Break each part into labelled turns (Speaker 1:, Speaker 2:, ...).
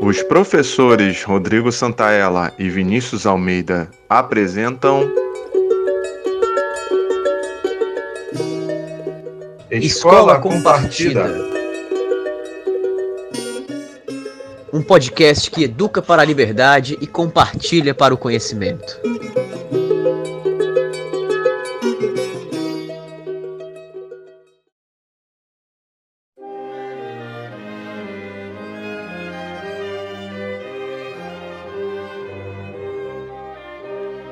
Speaker 1: Os professores Rodrigo Santaella e Vinícius Almeida apresentam.
Speaker 2: Escola Compartida. Um podcast que educa para a liberdade e compartilha para o conhecimento.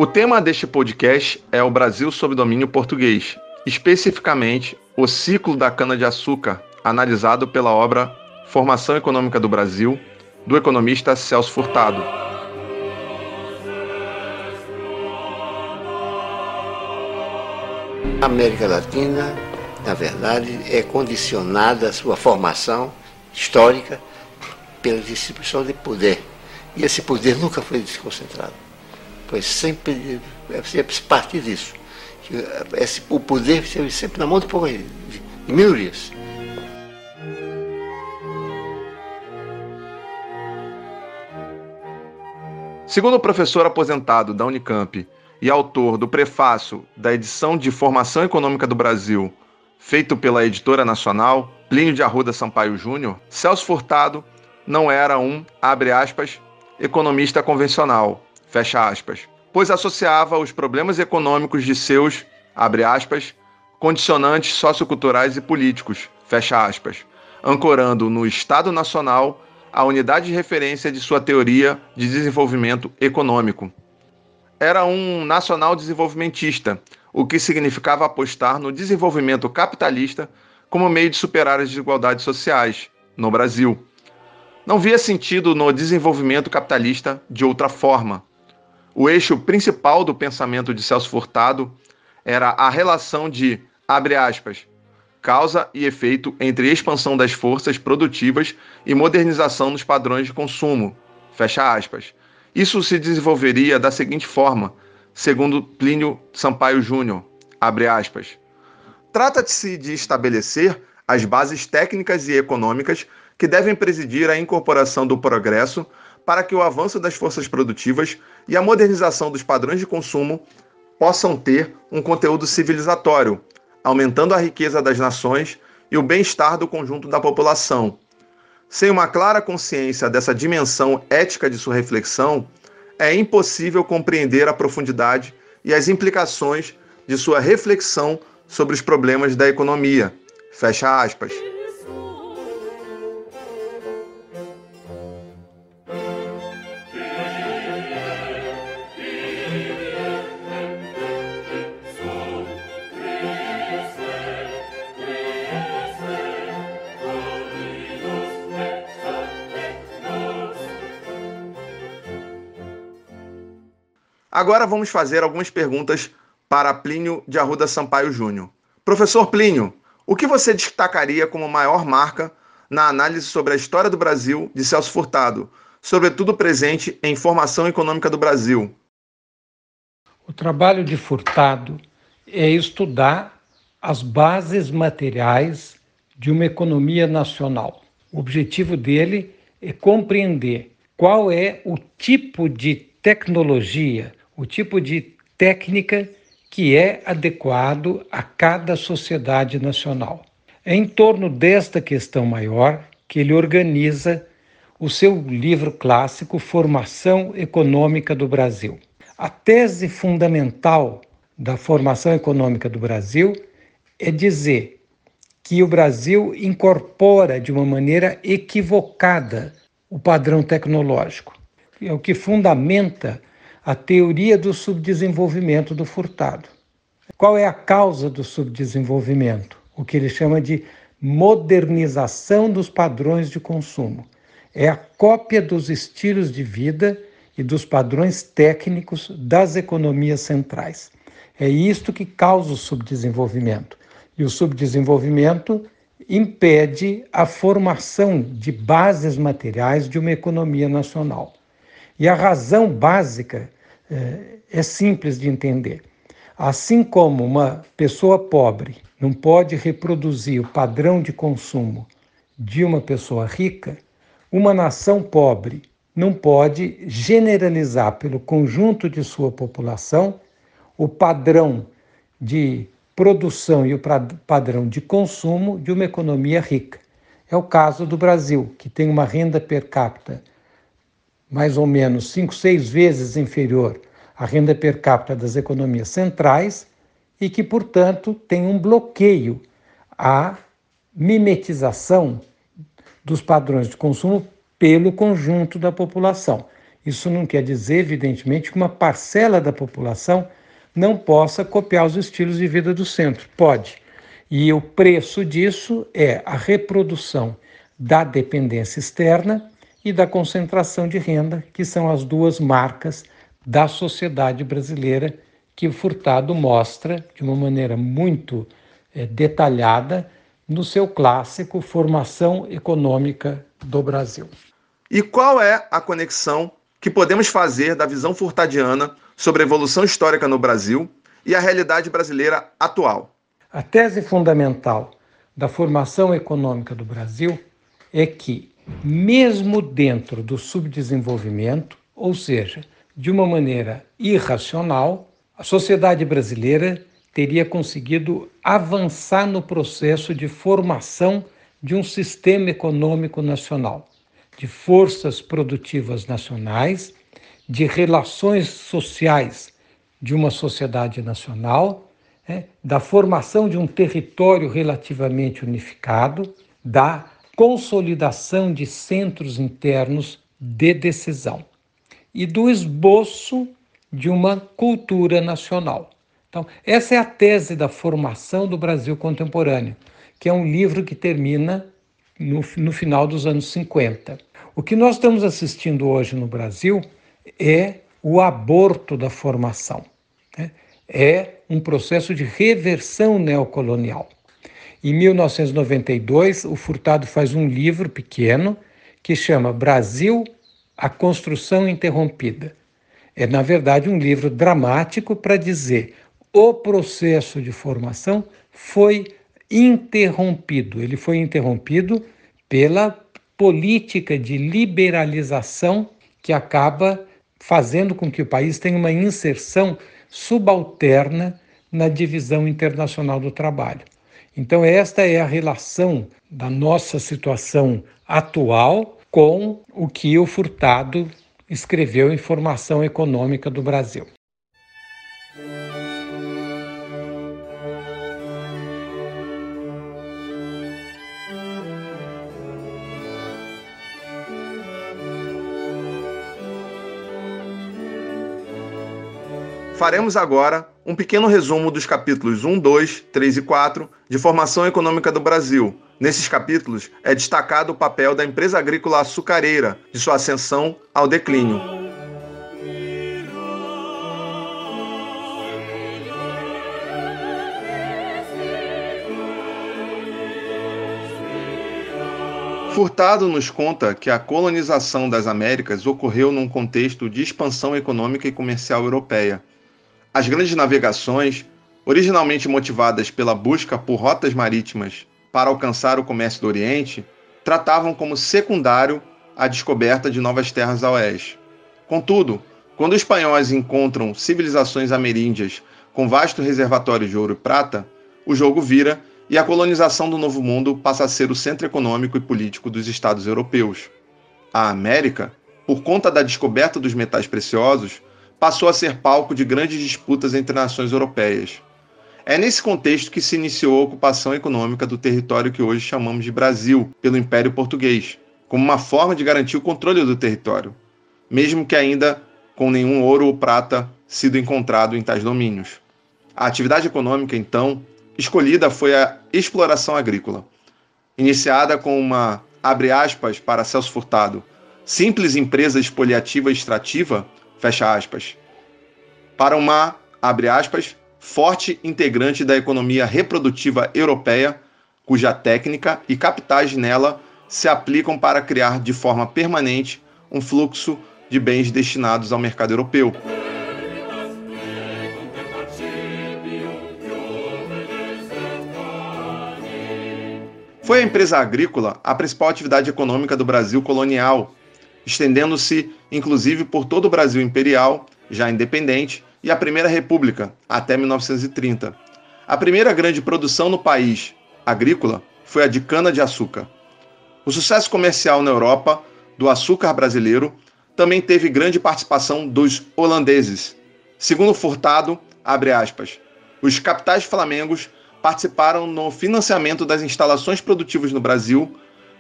Speaker 1: Tema deste podcast é o Brasil sob domínio português, especificamente o ciclo da cana-de-açúcar, analisado pela obra Formação Econômica do Brasil, do economista Celso Furtado.
Speaker 3: A América Latina, na verdade, é condicionada a sua formação histórica pela distribuição de poder. E esse poder nunca foi desconcentrado. Foi sempre, é sempre partir disso. Esse, o poder sempre na mão de poucas de minorias.
Speaker 1: Segundo o professor aposentado da Unicamp e autor do prefácio da edição de Formação Econômica do Brasil, feito pela editora nacional, Plínio de Arruda Sampaio Júnior, Celso Furtado não era um, abre aspas, economista convencional, fecha aspas, pois associava os problemas econômicos de seus, abre aspas, condicionantes socioculturais e políticos, fecha aspas, ancorando no Estado Nacional a unidade de referência de sua teoria de desenvolvimento econômico. Era um nacional desenvolvimentista, o que significava apostar no desenvolvimento capitalista como meio de superar as desigualdades sociais no Brasil. Não via sentido no desenvolvimento capitalista de outra forma. O eixo principal do pensamento de Celso Furtado era a relação de, abre aspas, causa e efeito entre expansão das forças produtivas e modernização dos padrões de consumo, fecha aspas. Isso se desenvolveria da seguinte forma, segundo Plínio Sampaio Júnior, abre aspas. Trata-se de estabelecer as bases técnicas e econômicas que devem presidir a incorporação do progresso para que o avanço das forças produtivas e a modernização dos padrões de consumo possam ter um conteúdo civilizatório, aumentando a riqueza das nações e o bem-estar do conjunto da população. Sem uma clara consciência dessa dimensão ética de sua reflexão, é impossível compreender a profundidade e as implicações de sua reflexão sobre os problemas da economia. Fecha aspas. Agora vamos fazer algumas perguntas para Plínio de Arruda Sampaio Júnior. Professor Plínio, o que você destacaria como maior marca na análise sobre a história do Brasil de Celso Furtado, sobretudo presente em Formação Econômica do Brasil?
Speaker 4: O trabalho de Furtado é estudar as bases materiais de uma economia nacional. O objetivo dele é compreender qual é o tipo de tecnologia o tipo de técnica que é adequado a cada sociedade nacional. É em torno desta questão maior que ele organiza o seu livro clássico Formação Econômica do Brasil. A tese fundamental da formação econômica do Brasil é dizer que o Brasil incorpora de uma maneira equivocada o padrão tecnológico. É o que fundamenta a teoria do subdesenvolvimento do Furtado. Qual é a causa do subdesenvolvimento? O que ele chama de modernização dos padrões de consumo. É a cópia dos estilos de vida e dos padrões técnicos das economias centrais. É isto que causa o subdesenvolvimento. E o subdesenvolvimento impede a formação de bases materiais de uma economia nacional. E a razão básica é, é simples de entender. Assim como uma pessoa pobre não pode reproduzir o padrão de consumo de uma pessoa rica, Uma nação pobre não pode generalizar pelo conjunto de sua população o padrão de produção e o padrão de consumo de uma economia rica. É o caso do Brasil, que tem uma renda per capita mais ou menos cinco, seis vezes inferior à renda per capita das economias centrais e que, portanto, tem um bloqueio à mimetização dos padrões de consumo pelo conjunto da população. Isso não quer dizer, evidentemente, que uma parcela da população não possa copiar os estilos de vida do centro. Pode. E o preço disso é a reprodução da dependência externa e da concentração de renda, que são as duas marcas da sociedade brasileira que Furtado mostra de uma maneira muito é, detalhada no seu clássico Formação Econômica do Brasil.
Speaker 1: E qual é a conexão que podemos fazer da visão furtadiana sobre a evolução histórica no Brasil e a realidade brasileira atual?
Speaker 4: A tese fundamental da formação econômica do Brasil é que mesmo dentro do subdesenvolvimento, ou seja, de uma maneira irracional, a sociedade brasileira teria conseguido avançar no processo de formação de um sistema econômico nacional, de forças produtivas nacionais, de relações sociais de uma sociedade nacional, né, da formação de um território relativamente unificado, da consolidação de centros internos de decisão e do esboço de uma cultura nacional. Então, essa é a tese da formação do Brasil contemporâneo, que é um livro que termina no, no final dos anos 50. O que nós estamos assistindo hoje no Brasil é o aborto da formação. Né? É um processo de reversão neocolonial. Em 1992, o Furtado faz um livro pequeno que chama Brasil, a Construção Interrompida. É, na verdade, um livro dramático para dizer o processo de formação foi interrompido. Ele foi interrompido pela política de liberalização que acaba fazendo com que o país tenha uma inserção subalterna na divisão internacional do trabalho. Então, esta é a relação da nossa situação atual com o que o Furtado escreveu em Formação Econômica do Brasil.
Speaker 1: Faremos agora um pequeno resumo dos capítulos 1, 2, 3 e 4 de Formação Econômica do Brasil. Nesses capítulos é destacado o papel da empresa agrícola açucareira, de sua ascensão ao declínio. Furtado nos conta que a colonização das Américas ocorreu num contexto de expansão econômica e comercial europeia as grandes navegações, originalmente motivadas pela busca por rotas marítimas para alcançar o comércio do Oriente, tratavam como secundário a descoberta de novas terras a oeste. Contudo, quando os espanhóis encontram civilizações ameríndias com vasto reservatório de ouro e prata, o jogo vira e a colonização do Novo Mundo passa a ser o centro econômico e político dos estados europeus. A América, por conta da descoberta dos metais preciosos, passou a ser palco de grandes disputas entre nações europeias. É nesse contexto que se iniciou a ocupação econômica do território que hoje chamamos de Brasil pelo Império Português, como uma forma de garantir o controle do território, mesmo que ainda com nenhum ouro ou prata sido encontrado em tais domínios. A atividade econômica, então, escolhida foi a exploração agrícola, iniciada com uma, abre aspas, para Celso Furtado, simples empresa expoliativa e extrativa fecha aspas, para uma, abre aspas, forte integrante da economia reprodutiva europeia, cuja técnica e capitais nela se aplicam para criar de forma permanente um fluxo de bens destinados ao mercado europeu. Foi a empresa agrícola a principal atividade econômica do Brasil colonial, estendendo-se inclusive por todo o Brasil imperial, já independente, e a Primeira República, até 1930. A primeira grande produção no país agrícola foi a de cana-de-açúcar. O sucesso comercial na Europa do açúcar brasileiro também teve grande participação dos holandeses. Segundo Furtado, aspas, os capitais flamengos participaram no financiamento das instalações produtivas no Brasil,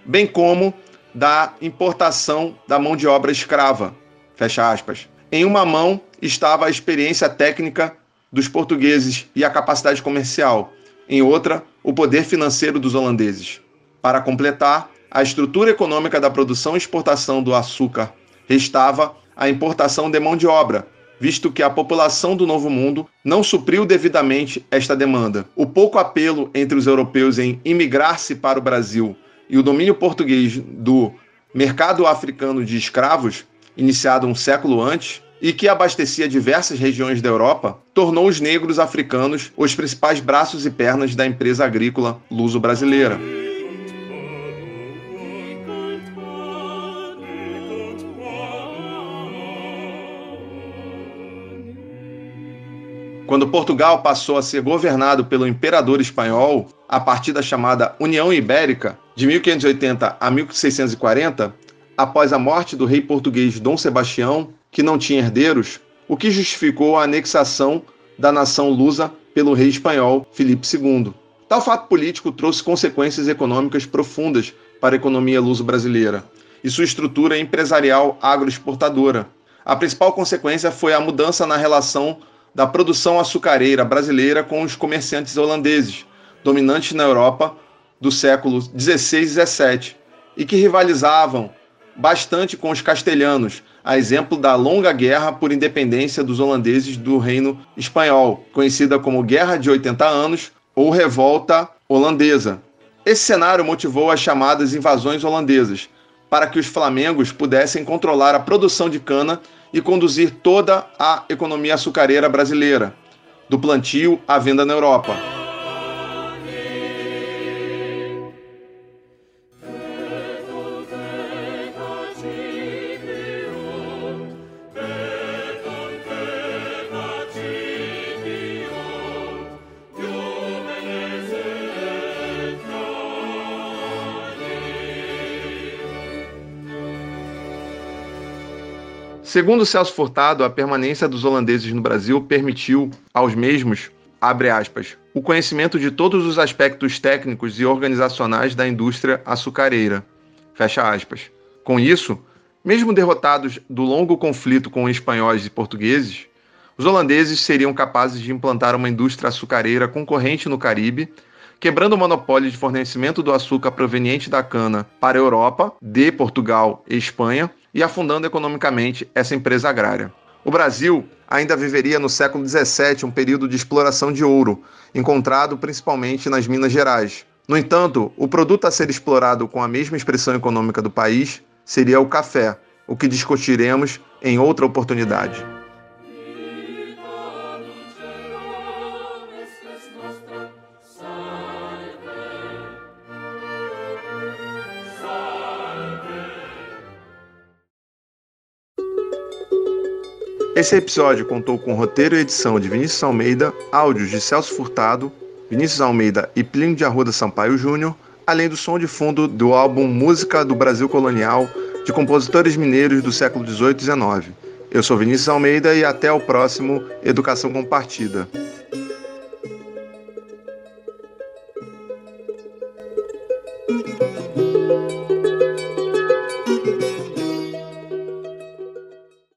Speaker 1: bem como da importação da mão de obra escrava. Fecha aspas. Em uma mão estava a experiência técnica dos portugueses e a capacidade comercial, em outra, o poder financeiro dos holandeses. Para completar, a estrutura econômica da produção e exportação do açúcar restava a importação de mão de obra, visto que a população do Novo Mundo não supriu devidamente esta demanda. O pouco apelo entre os europeus em imigrar-se para o Brasil e o domínio português do mercado africano de escravos, iniciado um século antes, e que abastecia diversas regiões da Europa, tornou os negros africanos os principais braços e pernas da empresa agrícola luso-brasileira. Quando Portugal passou a ser governado pelo imperador espanhol, a partir da chamada União Ibérica, de 1580 a 1640, após a morte do rei português Dom Sebastião, que não tinha herdeiros, o que justificou a anexação da nação lusa pelo rei espanhol Filipe II. Tal fato político trouxe consequências econômicas profundas para a economia luso-brasileira e sua estrutura empresarial agroexportadora. A principal consequência foi a mudança na relação da produção açucareira brasileira com os comerciantes holandeses, dominantes na Europa do século XVI e XVII, e que rivalizavam bastante com os castelhanos, a exemplo da longa guerra por independência dos holandeses do Reino Espanhol, conhecida como Guerra de 80 Anos ou Revolta Holandesa. Esse cenário motivou as chamadas invasões holandesas, para que os flamengos pudessem controlar a produção de cana e conduzir toda a economia açucareira brasileira, do plantio à venda na Europa. Segundo Celso Furtado, a permanência dos holandeses no Brasil permitiu aos mesmos, aspas, o conhecimento de todos os aspectos técnicos e organizacionais da indústria açucareira, fecha aspas. Com isso, mesmo derrotados do longo conflito com espanhóis e portugueses, os holandeses seriam capazes de implantar uma indústria açucareira concorrente no Caribe quebrando o monopólio de fornecimento do açúcar proveniente da cana para a Europa, de Portugal e Espanha, e afundando economicamente essa empresa agrária. O Brasil ainda viveria no século XVII um período de exploração de ouro, encontrado principalmente nas Minas Gerais. No entanto, o produto a ser explorado com a mesma expressão econômica do país seria o café, o que discutiremos em outra oportunidade. Esse episódio contou com roteiro e edição de Vinícius Almeida, áudios de Celso Furtado, Vinícius Almeida e Plínio de Arruda Sampaio Júnior, além do som de fundo do álbum Música do Brasil Colonial, de compositores mineiros do século XVIII e XIX. Eu sou Vinícius Almeida e até o próximo Educação Compartida.